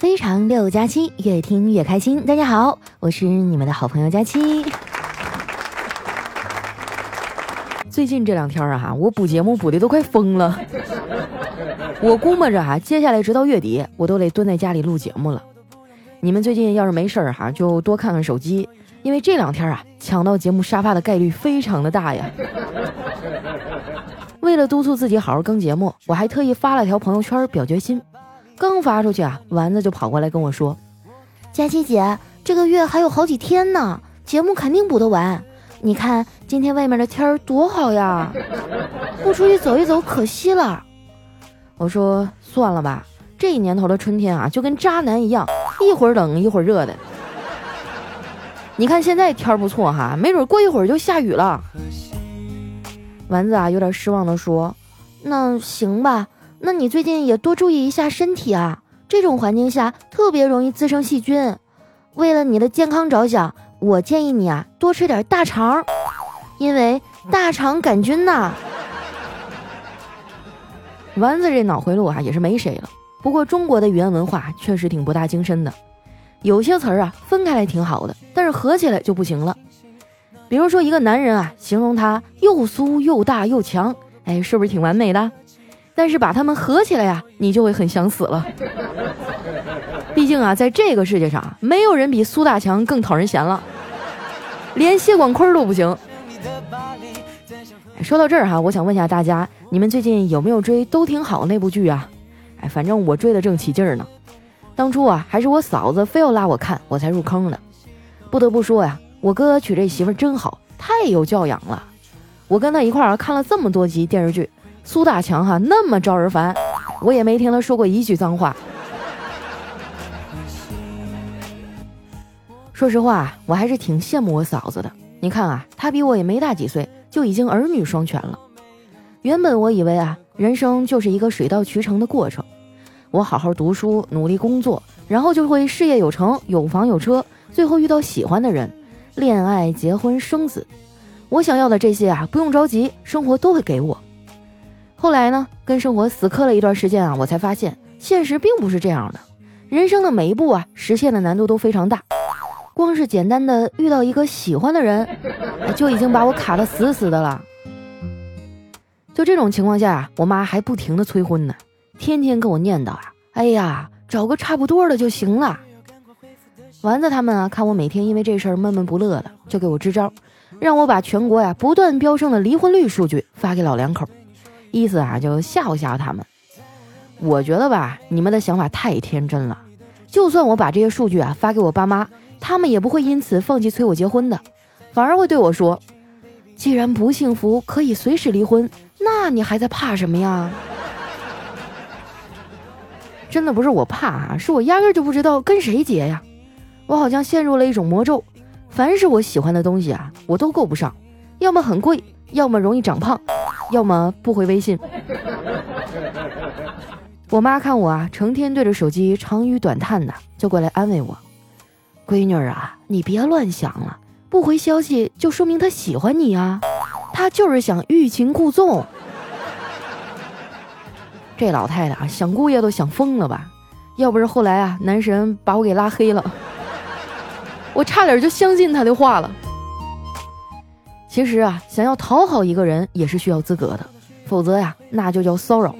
非常六加七，越听越开心。大家好，我是你们的好朋友佳期。最近这两天啊，我补节目补的都快疯了。我估摸着哈，接下来直到月底，我都得蹲在家里录节目了。你们最近要是没事儿哈，就多看看手机，因为这两天啊，抢到节目沙发的概率非常的大呀。为了督促自己好好更节目，我还特意发了条朋友圈表决心。刚发出去啊，丸子就跑过来跟我说：“佳琪姐，这个月还有好几天呢，节目肯定补得完。你看今天外面的天儿多好呀，不出去走一走可惜了。”我说：“算了吧，这年头的春天啊，就跟渣男一样，一会儿冷一会儿热的。你看现在天儿不错哈，没准过一会儿就下雨了。”丸子啊，有点失望的说：“那行吧。”那你最近也多注意一下身体啊！这种环境下特别容易滋生细菌。为了你的健康着想，我建议你啊多吃点大肠，因为大肠杆菌呐。丸子这脑回路啊也是没谁了。不过中国的语言文化确实挺博大精深的，有些词儿啊分开来挺好的，但是合起来就不行了。比如说一个男人啊，形容他又酥又大又强，哎，是不是挺完美的？但是把它们合起来呀，你就会很想死了。毕竟啊，在这个世界上，没有人比苏大强更讨人嫌了，连谢广坤都不行。说到这儿哈，我想问一下大家，你们最近有没有追《都挺好》那部剧啊？哎，反正我追的正起劲儿呢。当初啊，还是我嫂子非要拉我看，我才入坑的。不得不说呀，我哥娶这媳妇真好，太有教养了。我跟他一块儿看了这么多集电视剧。苏大强哈那么招人烦，我也没听他说过一句脏话。说实话，我还是挺羡慕我嫂子的。你看啊，她比我也没大几岁，就已经儿女双全了。原本我以为啊，人生就是一个水到渠成的过程。我好好读书，努力工作，然后就会事业有成，有房有车，最后遇到喜欢的人，恋爱、结婚、生子。我想要的这些啊，不用着急，生活都会给我。后来呢，跟生活死磕了一段时间啊，我才发现现实并不是这样的。人生的每一步啊，实现的难度都非常大。光是简单的遇到一个喜欢的人，就已经把我卡得死死的了。就这种情况下，我妈还不停的催婚呢，天天跟我念叨啊：“哎呀，找个差不多的就行了。”丸子他们啊，看我每天因为这事儿闷闷不乐的，就给我支招，让我把全国呀不断飙升的离婚率数据发给老两口。意思啊，就吓唬吓唬他们。我觉得吧，你们的想法太天真了。就算我把这些数据啊发给我爸妈，他们也不会因此放弃催我结婚的，反而会对我说：“既然不幸福可以随时离婚，那你还在怕什么呀？”真的不是我怕啊，是我压根就不知道跟谁结呀。我好像陷入了一种魔咒，凡是我喜欢的东西啊，我都够不上，要么很贵，要么容易长胖。要么不回微信。我妈看我啊，成天对着手机长吁短叹的，就过来安慰我：“闺女啊，你别乱想了，不回消息就说明他喜欢你啊，他就是想欲擒故纵。”这老太太啊，想姑爷都想疯了吧？要不是后来啊，男神把我给拉黑了，我差点就相信他的话了。其实啊，想要讨好一个人也是需要资格的，否则呀，那就叫骚扰。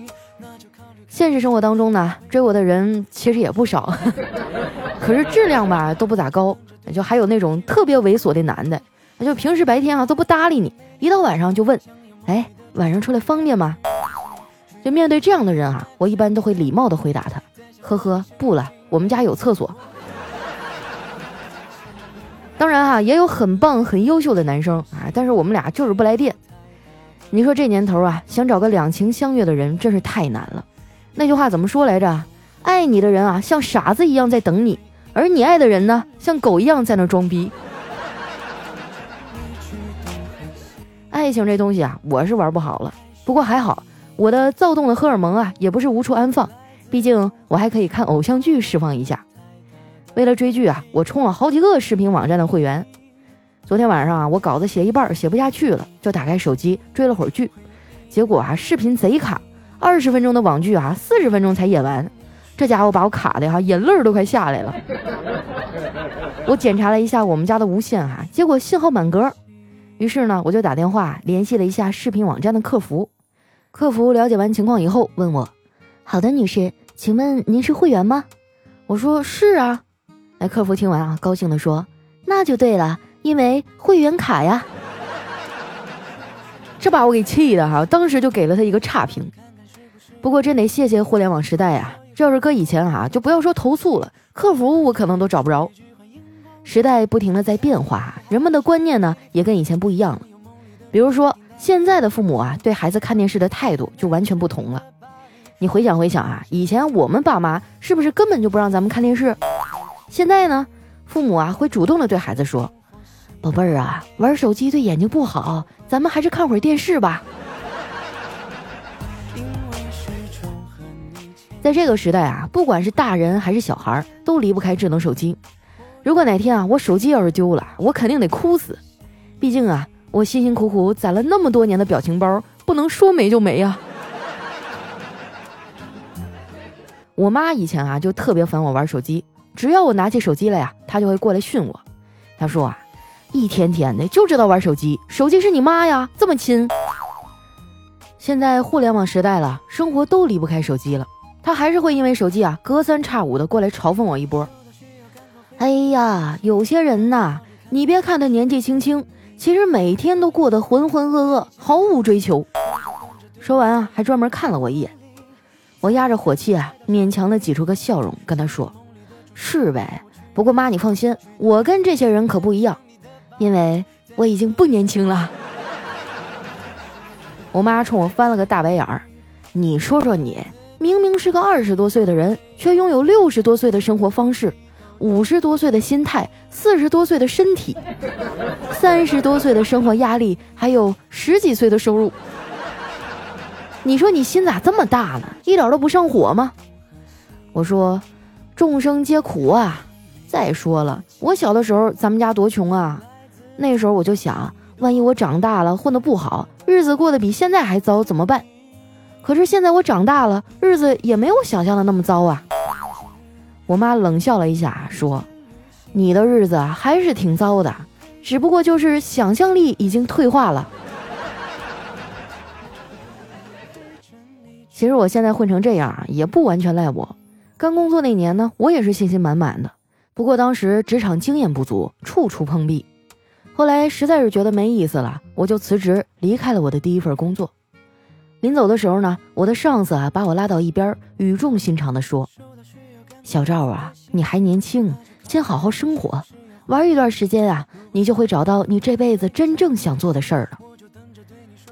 现实生活当中呢，追我的人其实也不少，可是质量吧都不咋高。就还有那种特别猥琐的男的，就平时白天啊都不搭理你，一到晚上就问：“哎，晚上出来方便吗？”就面对这样的人啊，我一般都会礼貌的回答他：“呵呵，不了，我们家有厕所。”当然哈，也有很棒、很优秀的男生啊，但是我们俩就是不来电。你说这年头啊，想找个两情相悦的人真是太难了。那句话怎么说来着？爱你的人啊，像傻子一样在等你，而你爱的人呢，像狗一样在那装逼。爱情这东西啊，我是玩不好了。不过还好，我的躁动的荷尔蒙啊，也不是无处安放，毕竟我还可以看偶像剧释放一下。为了追剧啊，我充了好几个视频网站的会员。昨天晚上啊，我稿子写一半写不下去了，就打开手机追了会儿剧。结果啊，视频贼卡，二十分钟的网剧啊，四十分钟才演完，这家伙把我卡的哈，眼泪都快下来了。我检查了一下我们家的无线哈，结果信号满格。于是呢，我就打电话联系了一下视频网站的客服。客服了解完情况以后，问我：“好的，女士，请问您是会员吗？”我说：“是啊。”那客服听完啊，高兴地说：“那就对了，因为会员卡呀。”这把我给气的哈，当时就给了他一个差评。不过真得谢谢互联网时代呀，这要是搁以前啊，就不要说投诉了，客服我可能都找不着。时代不停的在变化，人们的观念呢也跟以前不一样了。比如说现在的父母啊，对孩子看电视的态度就完全不同了。你回想回想啊，以前我们爸妈是不是根本就不让咱们看电视？现在呢，父母啊会主动的对孩子说：“宝贝儿啊，玩手机对眼睛不好，咱们还是看会儿电视吧。”在这个时代啊，不管是大人还是小孩，都离不开智能手机。如果哪天啊，我手机要是丢了，我肯定得哭死。毕竟啊，我辛辛苦苦攒了那么多年的表情包，不能说没就没呀。我妈以前啊就特别烦我玩手机。只要我拿起手机来呀，他就会过来训我。他说啊，一天天的就知道玩手机，手机是你妈呀，这么亲。现在互联网时代了，生活都离不开手机了，他还是会因为手机啊，隔三差五的过来嘲讽我一波。哎呀，有些人呐，你别看他年纪轻轻，其实每天都过得浑浑噩噩，毫无追求。说完啊，还专门看了我一眼。我压着火气啊，勉强的挤出个笑容，跟他说。是呗，不过妈你放心，我跟这些人可不一样，因为我已经不年轻了。我妈冲我翻了个大白眼儿，你说说你，明明是个二十多岁的人，却拥有六十多岁的生活方式，五十多岁的心态，四十多岁的身体，三十多岁的生活压力，还有十几岁的收入。你说你心咋这么大呢？一点都不上火吗？我说。众生皆苦啊！再说了，我小的时候咱们家多穷啊，那时候我就想，万一我长大了混得不好，日子过得比现在还糟怎么办？可是现在我长大了，日子也没有想象的那么糟啊。我妈冷笑了一下，说：“你的日子还是挺糟的，只不过就是想象力已经退化了。”其实我现在混成这样，也不完全赖我。刚工作那年呢，我也是信心满满的。不过当时职场经验不足，处处碰壁。后来实在是觉得没意思了，我就辞职离开了我的第一份工作。临走的时候呢，我的上司啊把我拉到一边，语重心长地说：“小赵啊，你还年轻，先好好生活，玩一段时间啊，你就会找到你这辈子真正想做的事儿了。”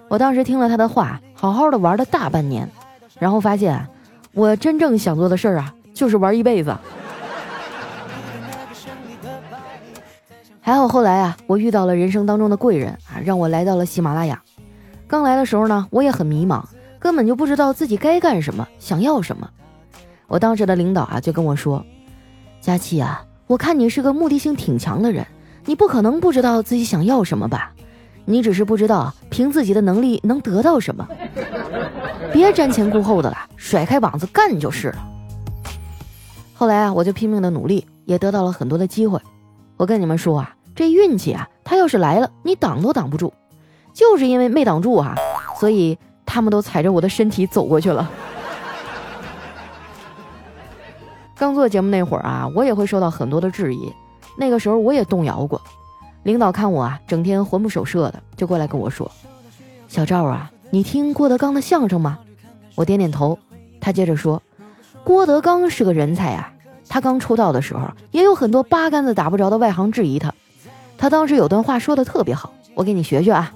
我当时听了他的话，好好的玩了大半年，然后发现我真正想做的事儿啊。就是玩一辈子，还好后来啊，我遇到了人生当中的贵人啊，让我来到了喜马拉雅。刚来的时候呢，我也很迷茫，根本就不知道自己该干什么，想要什么。我当时的领导啊，就跟我说：“佳琪啊，我看你是个目的性挺强的人，你不可能不知道自己想要什么吧？你只是不知道凭自己的能力能得到什么。别瞻前顾后的了，甩开膀子干就是了。”后来啊，我就拼命的努力，也得到了很多的机会。我跟你们说啊，这运气啊，他要是来了，你挡都挡不住。就是因为没挡住哈，所以他们都踩着我的身体走过去了。刚做节目那会儿啊，我也会受到很多的质疑，那个时候我也动摇过。领导看我啊，整天魂不守舍的，就过来跟我说：“小赵啊，你听郭德纲的相声吗？”我点点头。他接着说。郭德纲是个人才啊！他刚出道的时候，也有很多八竿子打不着的外行质疑他。他当时有段话说的特别好，我给你学学啊。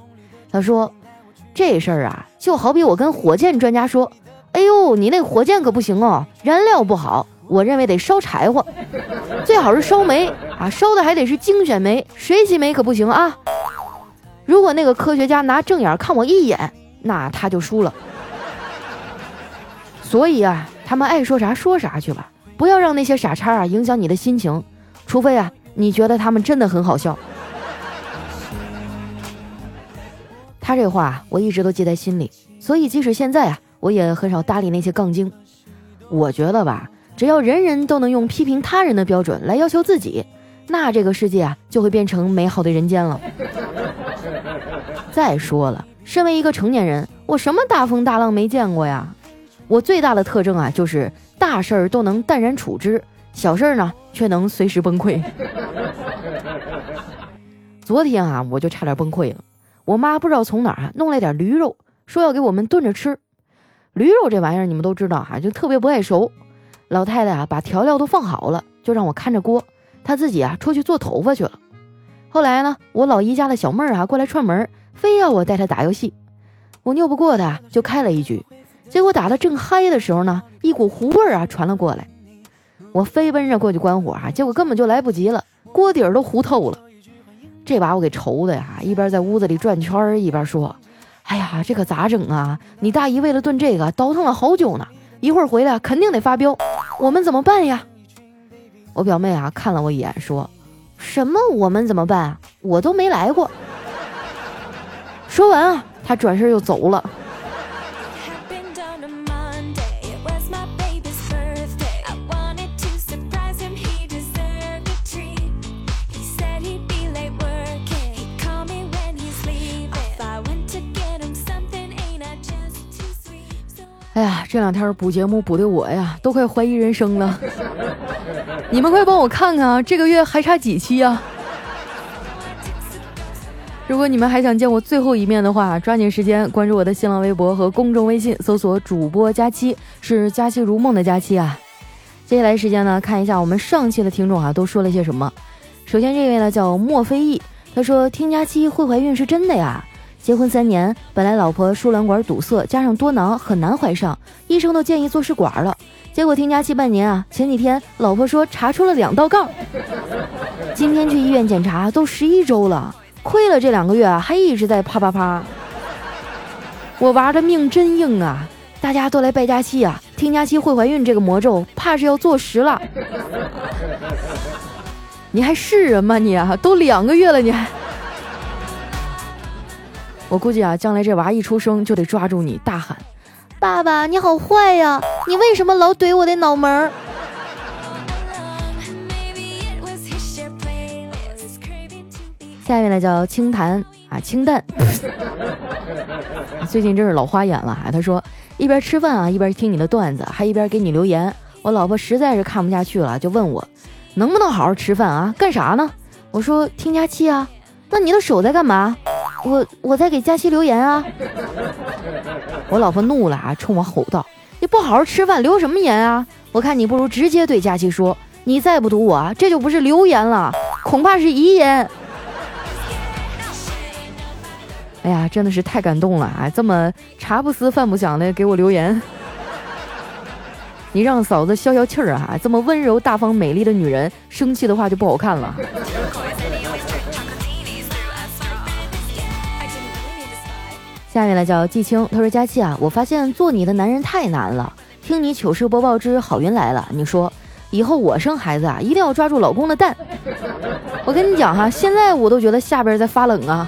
他说：“这事儿啊，就好比我跟火箭专家说，哎呦，你那火箭可不行哦，燃料不好，我认为得烧柴火，最好是烧煤啊，烧的还得是精选煤，水洗煤可不行啊。如果那个科学家拿正眼看我一眼，那他就输了。所以啊。”他们爱说啥说啥去吧，不要让那些傻叉啊影响你的心情，除非啊你觉得他们真的很好笑。他这话我一直都记在心里，所以即使现在啊，我也很少搭理那些杠精。我觉得吧，只要人人都能用批评他人的标准来要求自己，那这个世界啊就会变成美好的人间了。再说了，身为一个成年人，我什么大风大浪没见过呀？我最大的特征啊，就是大事儿都能淡然处之，小事儿呢却能随时崩溃。昨天啊，我就差点崩溃了。我妈不知道从哪儿弄来点驴肉，说要给我们炖着吃。驴肉这玩意儿你们都知道哈，就特别不爱熟。老太太啊，把调料都放好了，就让我看着锅，她自己啊出去做头发去了。后来呢，我老姨家的小妹儿啊过来串门，非要我带她打游戏。我拗不过她，就开了一局。结果打得正嗨的时候呢，一股糊味儿啊传了过来。我飞奔着过去关火啊，结果根本就来不及了，锅底儿都糊透了。这把我给愁的呀，一边在屋子里转圈儿，一边说：“哎呀，这可咋整啊？你大姨为了炖这个倒腾了好久呢，一会儿回来肯定得发飙，我们怎么办呀？”我表妹啊看了我一眼，说：“什么我们怎么办啊？我都没来过。”说完啊，她转身又走了。哎呀，这两天补节目补的我呀，都快怀疑人生了。你们快帮我看看啊，这个月还差几期啊？如果你们还想见我最后一面的话，抓紧时间关注我的新浪微博和公众微信，搜索主播佳期，是佳期如梦的佳期啊。接下来时间呢，看一下我们上期的听众啊都说了些什么。首先这位呢叫莫非意，他说听佳期会怀孕是真的呀。结婚三年，本来老婆输卵管堵塞，加上多囊，很难怀上，医生都建议做试管了。结果听假期半年啊，前几天老婆说查出了两道杠。今天去医院检查，都十一周了，亏了这两个月啊，还一直在啪啪啪。我娃的命真硬啊！大家都来拜佳期啊，听假期会怀孕这个魔咒，怕是要坐实了。你还是人吗你啊？都两个月了你还？我估计啊，将来这娃一出生就得抓住你，大喊：“爸爸，你好坏呀！你为什么老怼我的脑门儿？”下面呢叫清谈啊，清淡。最近真是老花眼了啊！他说一边吃饭啊，一边听你的段子，还一边给你留言。我老婆实在是看不下去了，就问我能不能好好吃饭啊？干啥呢？我说听假期啊。那你的手在干嘛？我我在给佳期留言啊！我老婆怒了啊，冲我吼道：“你不好好吃饭，留什么言啊？我看你不如直接对佳期说，你再不堵我，这就不是留言了，恐怕是遗言。”哎呀，真的是太感动了啊！这么茶不思饭不想的给我留言，你让嫂子消消气儿啊！这么温柔大方美丽的女人，生气的话就不好看了。下面呢叫季青，他说：“佳期啊，我发现做你的男人太难了。听你糗事播报之好运来了，你说以后我生孩子啊，一定要抓住老公的蛋。我跟你讲哈，现在我都觉得下边在发冷啊。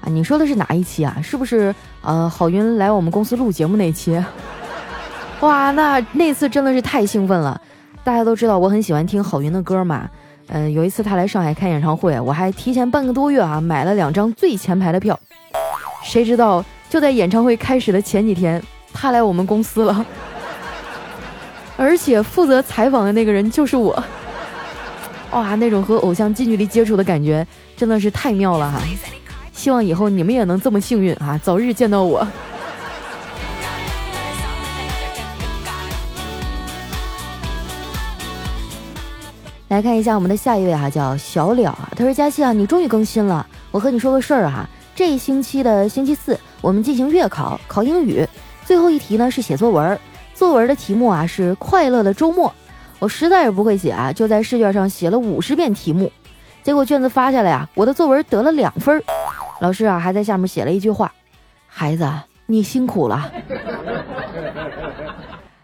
啊，你说的是哪一期啊？是不是呃好运来我们公司录节目那期？哇，那那次真的是太兴奋了。大家都知道我很喜欢听好运的歌嘛。”嗯，有一次他来上海开演唱会，我还提前半个多月啊买了两张最前排的票。谁知道就在演唱会开始的前几天，他来我们公司了，而且负责采访的那个人就是我。哇，那种和偶像近距离接触的感觉真的是太妙了哈！希望以后你们也能这么幸运啊，早日见到我。来看一下我们的下一位哈，叫小了啊。他说：“佳期啊，你终于更新了。我和你说个事儿哈，这一星期的星期四，我们进行月考，考英语。最后一题呢是写作文，作文的题目啊是快乐的周末。我实在是不会写啊，就在试卷上写了五十遍题目。结果卷子发下来啊，我的作文得了两分。老师啊还在下面写了一句话：孩子，你辛苦了。”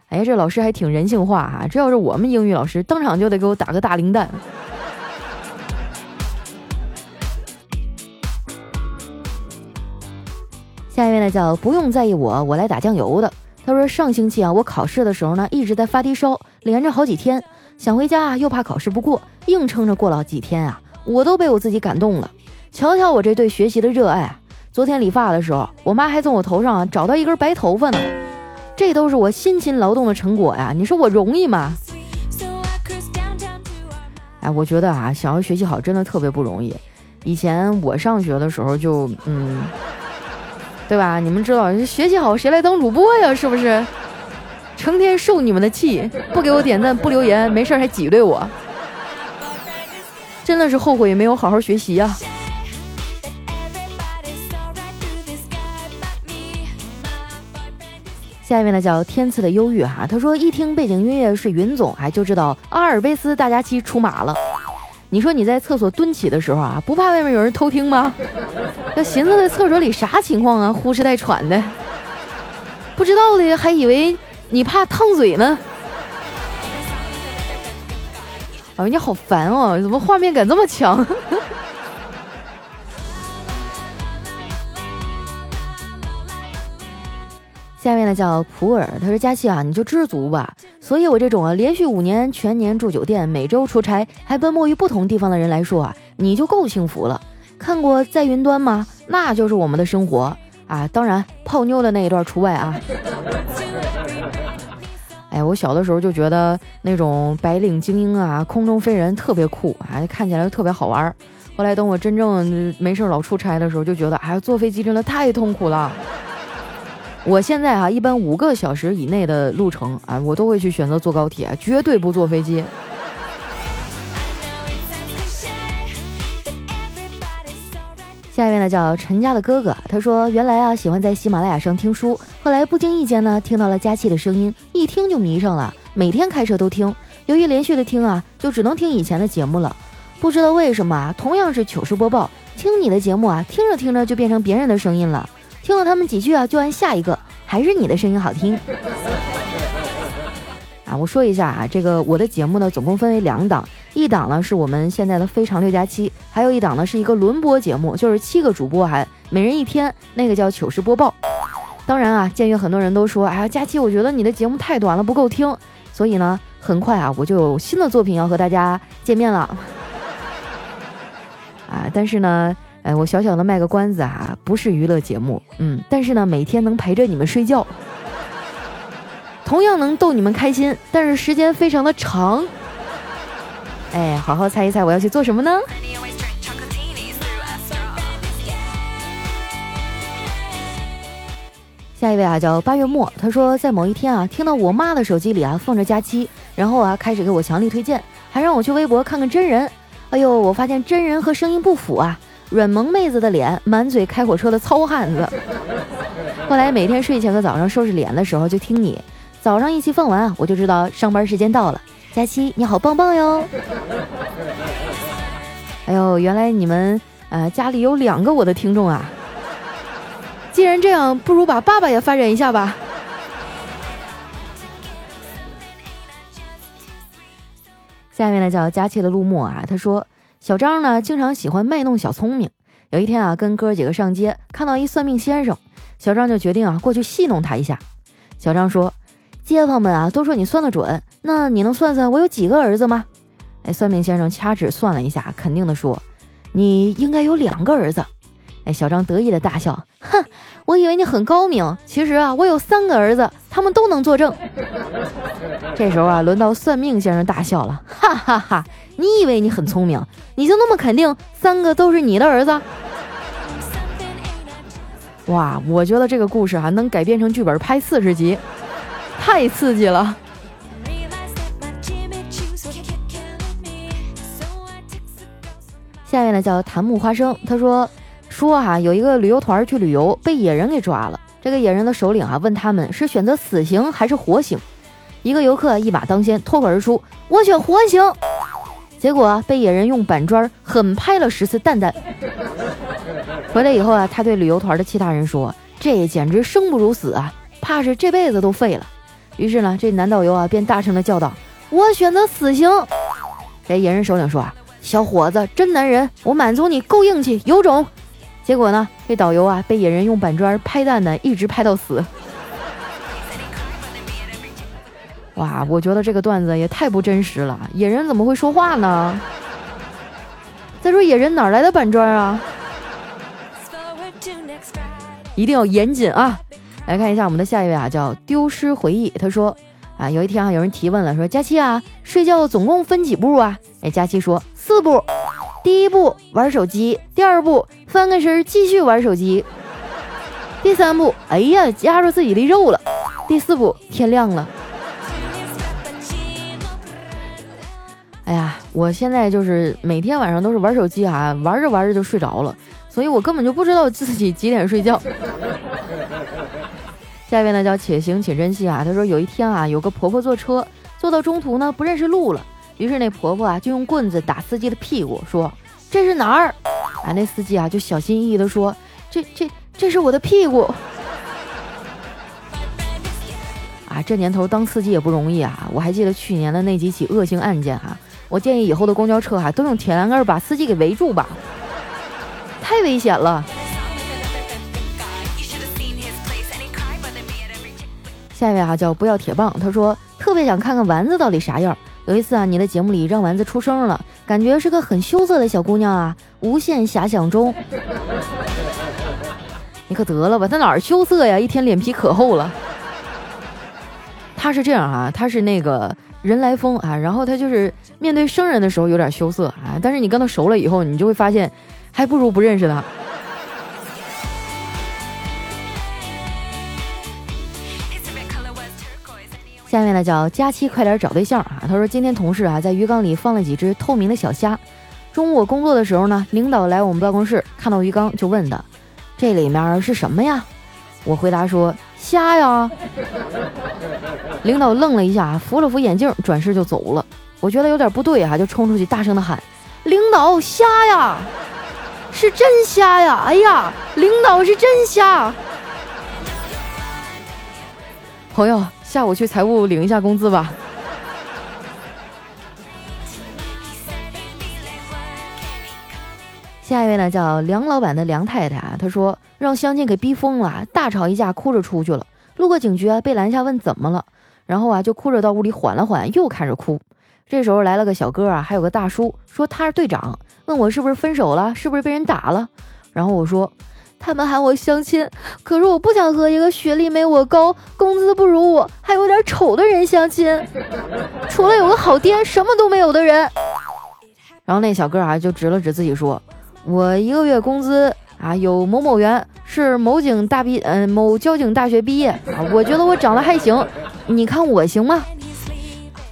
哎，这老师还挺人性化哈！这要是我们英语老师，当场就得给我打个大零蛋。下一位呢，叫不用在意我，我来打酱油的。他说上星期啊，我考试的时候呢一直在发低烧，连着好几天，想回家啊又怕考试不过，硬撑着过了几天啊，我都被我自己感动了。瞧瞧我这对学习的热爱！昨天理发的时候，我妈还从我头上找到一根白头发呢，这都是我辛勤劳动的成果呀！你说我容易吗？哎，我觉得啊，想要学习好真的特别不容易。以前我上学的时候就嗯，对吧？你们知道，学习好谁来当主播呀？是不是？成天受你们的气，不给我点赞，不留言，没事还挤兑我，真的是后悔没有好好学习呀。下面呢叫天赐的忧郁哈，他说一听背景音乐是云总，哎就知道阿尔卑斯大家期出马了。你说你在厕所蹲起的时候啊，不怕外面有人偷听吗？要寻思在厕所里啥情况啊，呼哧带喘的，不知道的还以为你怕烫嘴呢。哎，你好烦哦，怎么画面感这么强？下面呢叫普洱，他说佳琪啊，你就知足吧。所以我这种啊连续五年全年住酒店、每周出差还奔波于不同地方的人来说啊，你就够幸福了。看过在云端吗？那就是我们的生活啊，当然泡妞的那一段除外啊。哎，我小的时候就觉得那种白领精英啊、空中飞人特别酷啊，看起来特别好玩。后来等我真正没事老出差的时候，就觉得哎，坐飞机真的太痛苦了。我现在啊，一般五个小时以内的路程啊，我都会去选择坐高铁，绝对不坐飞机。下一位呢叫陈家的哥哥，他说原来啊喜欢在喜马拉雅上听书，后来不经意间呢听到了佳期的声音，一听就迷上了，每天开车都听。由于连续的听啊，就只能听以前的节目了。不知道为什么啊，同样是糗事播报，听你的节目啊，听着听着就变成别人的声音了。听了他们几句啊，就按下一个，还是你的声音好听啊！我说一下啊，这个我的节目呢，总共分为两档，一档呢是我们现在的非常六加七，还有一档呢是一个轮播节目，就是七个主播还每人一天，那个叫糗事播报。当然啊，鉴于很多人都说，哎呀，佳期，我觉得你的节目太短了，不够听，所以呢，很快啊，我就有新的作品要和大家见面了啊！但是呢。哎，我小小的卖个关子啊，不是娱乐节目，嗯，但是呢，每天能陪着你们睡觉，同样能逗你们开心，但是时间非常的长。哎，好好猜一猜我要去做什么呢？下一位啊，叫八月末，他说在某一天啊，听到我妈的手机里啊放着佳期，然后啊开始给我强力推荐，还让我去微博看看真人。哎呦，我发现真人和声音不符啊。软萌妹子的脸，满嘴开火车的糙汉子。后来每天睡前和早上收拾脸的时候就听你。早上一期放完，我就知道上班时间到了。佳期你好棒棒哟！哎呦，原来你们呃家里有两个我的听众啊。既然这样，不如把爸爸也发展一下吧。下面呢叫佳期的陆墨啊，他说。小张呢，经常喜欢卖弄小聪明。有一天啊，跟哥几个上街，看到一算命先生，小张就决定啊，过去戏弄他一下。小张说：“街坊们啊，都说你算得准，那你能算算我有几个儿子吗？”哎，算命先生掐指算了一下，肯定的说：“你应该有两个儿子。”哎，小张得意的大笑，哼，我以为你很高明，其实啊，我有三个儿子，他们都能作证。这时候啊，轮到算命先生大笑了，哈哈哈。你以为你很聪明，你就那么肯定三个都是你的儿子？哇，我觉得这个故事还能改编成剧本拍四十集，太刺激了。下面呢叫檀木花生，他说说哈有一个旅游团去旅游，被野人给抓了。这个野人的首领啊问他们是选择死刑还是活刑，一个游客一马当先，脱口而出：“我选活刑。”结果被野人用板砖狠拍了十次蛋蛋。回来以后啊，他对旅游团的其他人说：“这简直生不如死啊，怕是这辈子都废了。”于是呢，这男导游啊便大声的叫道：“我选择死刑。”这野人首领说：“啊，小伙子真男人，我满足你，够硬气，有种。”结果呢，这导游啊被野人用板砖拍蛋蛋，一直拍到死。哇，我觉得这个段子也太不真实了。野人怎么会说话呢？再说野人哪来的板砖啊？一定要严谨啊！来看一下我们的下一位啊，叫丢失回忆。他说啊，有一天啊，有人提问了，说佳期啊，睡觉总共分几步啊？哎，佳期说四步。第一步玩手机，第二步翻个身继续玩手机，第三步，哎呀，夹住自己的肉了。第四步，天亮了。哎呀，我现在就是每天晚上都是玩手机啊，玩着玩着就睡着了，所以我根本就不知道自己几点睡觉。下面呢叫且行且珍惜啊，他说有一天啊，有个婆婆坐车，坐到中途呢不认识路了，于是那婆婆啊就用棍子打司机的屁股，说这是哪儿？啊，那司机啊就小心翼翼的说这这这是我的屁股。啊，这年头当司机也不容易啊，我还记得去年的那几起恶性案件啊。我建议以后的公交车哈都用铁栏杆把司机给围住吧，太危险了。下一位啊叫不要铁棒，他说特别想看看丸子到底啥样。有一次啊，你的节目里让丸子出声了，感觉是个很羞涩的小姑娘啊，无限遐想中。你可得了吧，她哪儿羞涩呀？一天脸皮可厚了。她是这样啊，她是那个。人来疯啊，然后她就是面对生人的时候有点羞涩啊，但是你跟她熟了以后，你就会发现，还不如不认识她。下面呢叫佳期，快点找对象啊！他说今天同事啊在鱼缸里放了几只透明的小虾，中午我工作的时候呢，领导来我们办公室看到鱼缸就问他，这里面是什么呀？我回答说。虾呀！领导愣了一下，扶了扶眼镜，转身就走了。我觉得有点不对啊，就冲出去大声的喊：“领导瞎呀，是真瞎呀！哎呀，领导是真瞎！”朋友，下午去财务领一下工资吧。下一位呢，叫梁老板的梁太太啊，她说。让相亲给逼疯了，大吵一架，哭着出去了。路过警局啊，被拦下问怎么了，然后啊就哭着到屋里缓了缓，又开始哭。这时候来了个小哥啊，还有个大叔，说他是队长，问我是不是分手了，是不是被人打了。然后我说他们喊我相亲，可是我不想和一个学历没我高、工资不如我、还有点丑的人相亲，除了有个好爹，什么都没有的人。然后那小哥啊就指了指自己说，我一个月工资。啊，有某某元是某警大毕，嗯，某交警大学毕业啊。我觉得我长得还行，你看我行吗？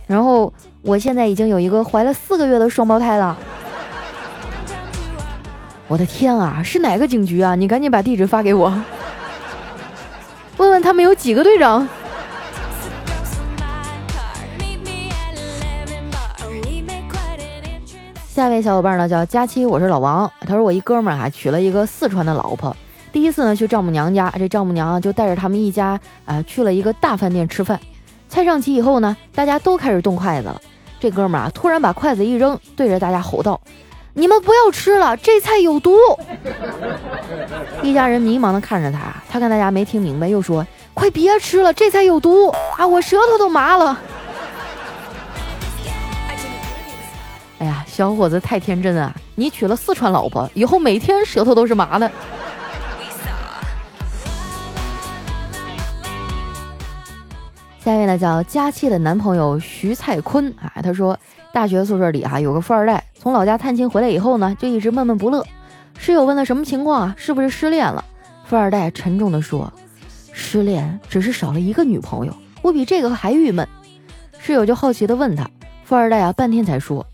然后我现在已经有一个怀了四个月的双胞胎了。我的天啊，是哪个警局啊？你赶紧把地址发给我，问问他们有几个队长。下一位小伙伴呢叫佳期，我是老王。他说我一哥们儿啊娶了一个四川的老婆，第一次呢去丈母娘家，这丈母娘就带着他们一家啊去了一个大饭店吃饭。菜上齐以后呢，大家都开始动筷子了。这哥们儿啊突然把筷子一扔，对着大家吼道：“你们不要吃了，这菜有毒！”一家人迷茫的看着他，他看大家没听明白，又说：“快别吃了，这菜有毒啊，我舌头都麻了。”哎呀，小伙子太天真啊！你娶了四川老婆，以后每天舌头都是麻的。下一位呢，叫佳期的男朋友徐蔡坤啊，他说大学宿舍里啊有个富二代，从老家探亲回来以后呢，就一直闷闷不乐。室友问他什么情况啊？是不是失恋了？富二代沉重的说：“失恋只是少了一个女朋友，我比这个还郁闷。”室友就好奇的问他，富二代啊半天才说。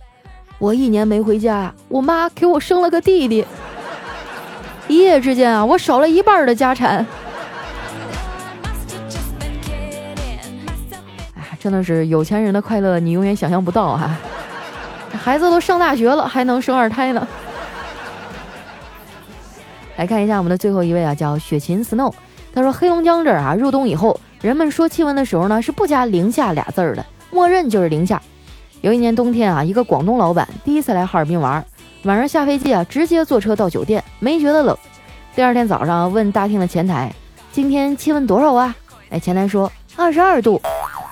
我一年没回家，我妈给我生了个弟弟。一夜之间啊，我少了一半的家产。真的是有钱人的快乐，你永远想象不到哈。孩子都上大学了，还能生二胎呢。来看一下我们的最后一位啊，叫雪琴 Snow。他说，黑龙江这儿啊，入冬以后，人们说气温的时候呢，是不加零下俩字儿的，默认就是零下。有一年冬天啊，一个广东老板第一次来哈尔滨玩，晚上下飞机啊，直接坐车到酒店，没觉得冷。第二天早上问大厅的前台，今天气温多少啊？哎，前台说二十二度。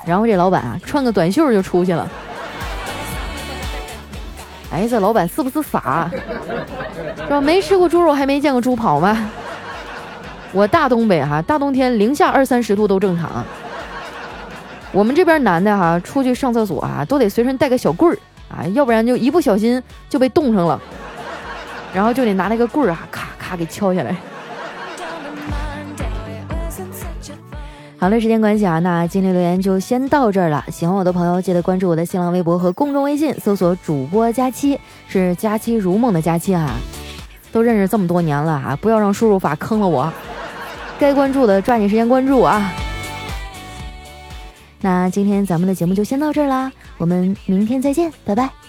然后这老板啊穿个短袖就出去了。哎，这老板是不是傻？是吧？没吃过猪肉，还没见过猪跑吗？我大东北哈，大冬天零下二三十度都正常。我们这边男的哈，出去上厕所啊，都得随身带个小棍儿啊，要不然就一不小心就被冻上了，然后就得拿那个棍儿啊，咔咔给敲下来。好了，时间关系啊，那今天留言就先到这儿了。喜欢我的朋友，记得关注我的新浪微博和公众微信，搜索“主播佳期”，是“佳期如梦”的佳期啊。都认识这么多年了啊，不要让输入法坑了我。该关注的抓紧时间关注啊。那今天咱们的节目就先到这儿啦，我们明天再见，拜拜。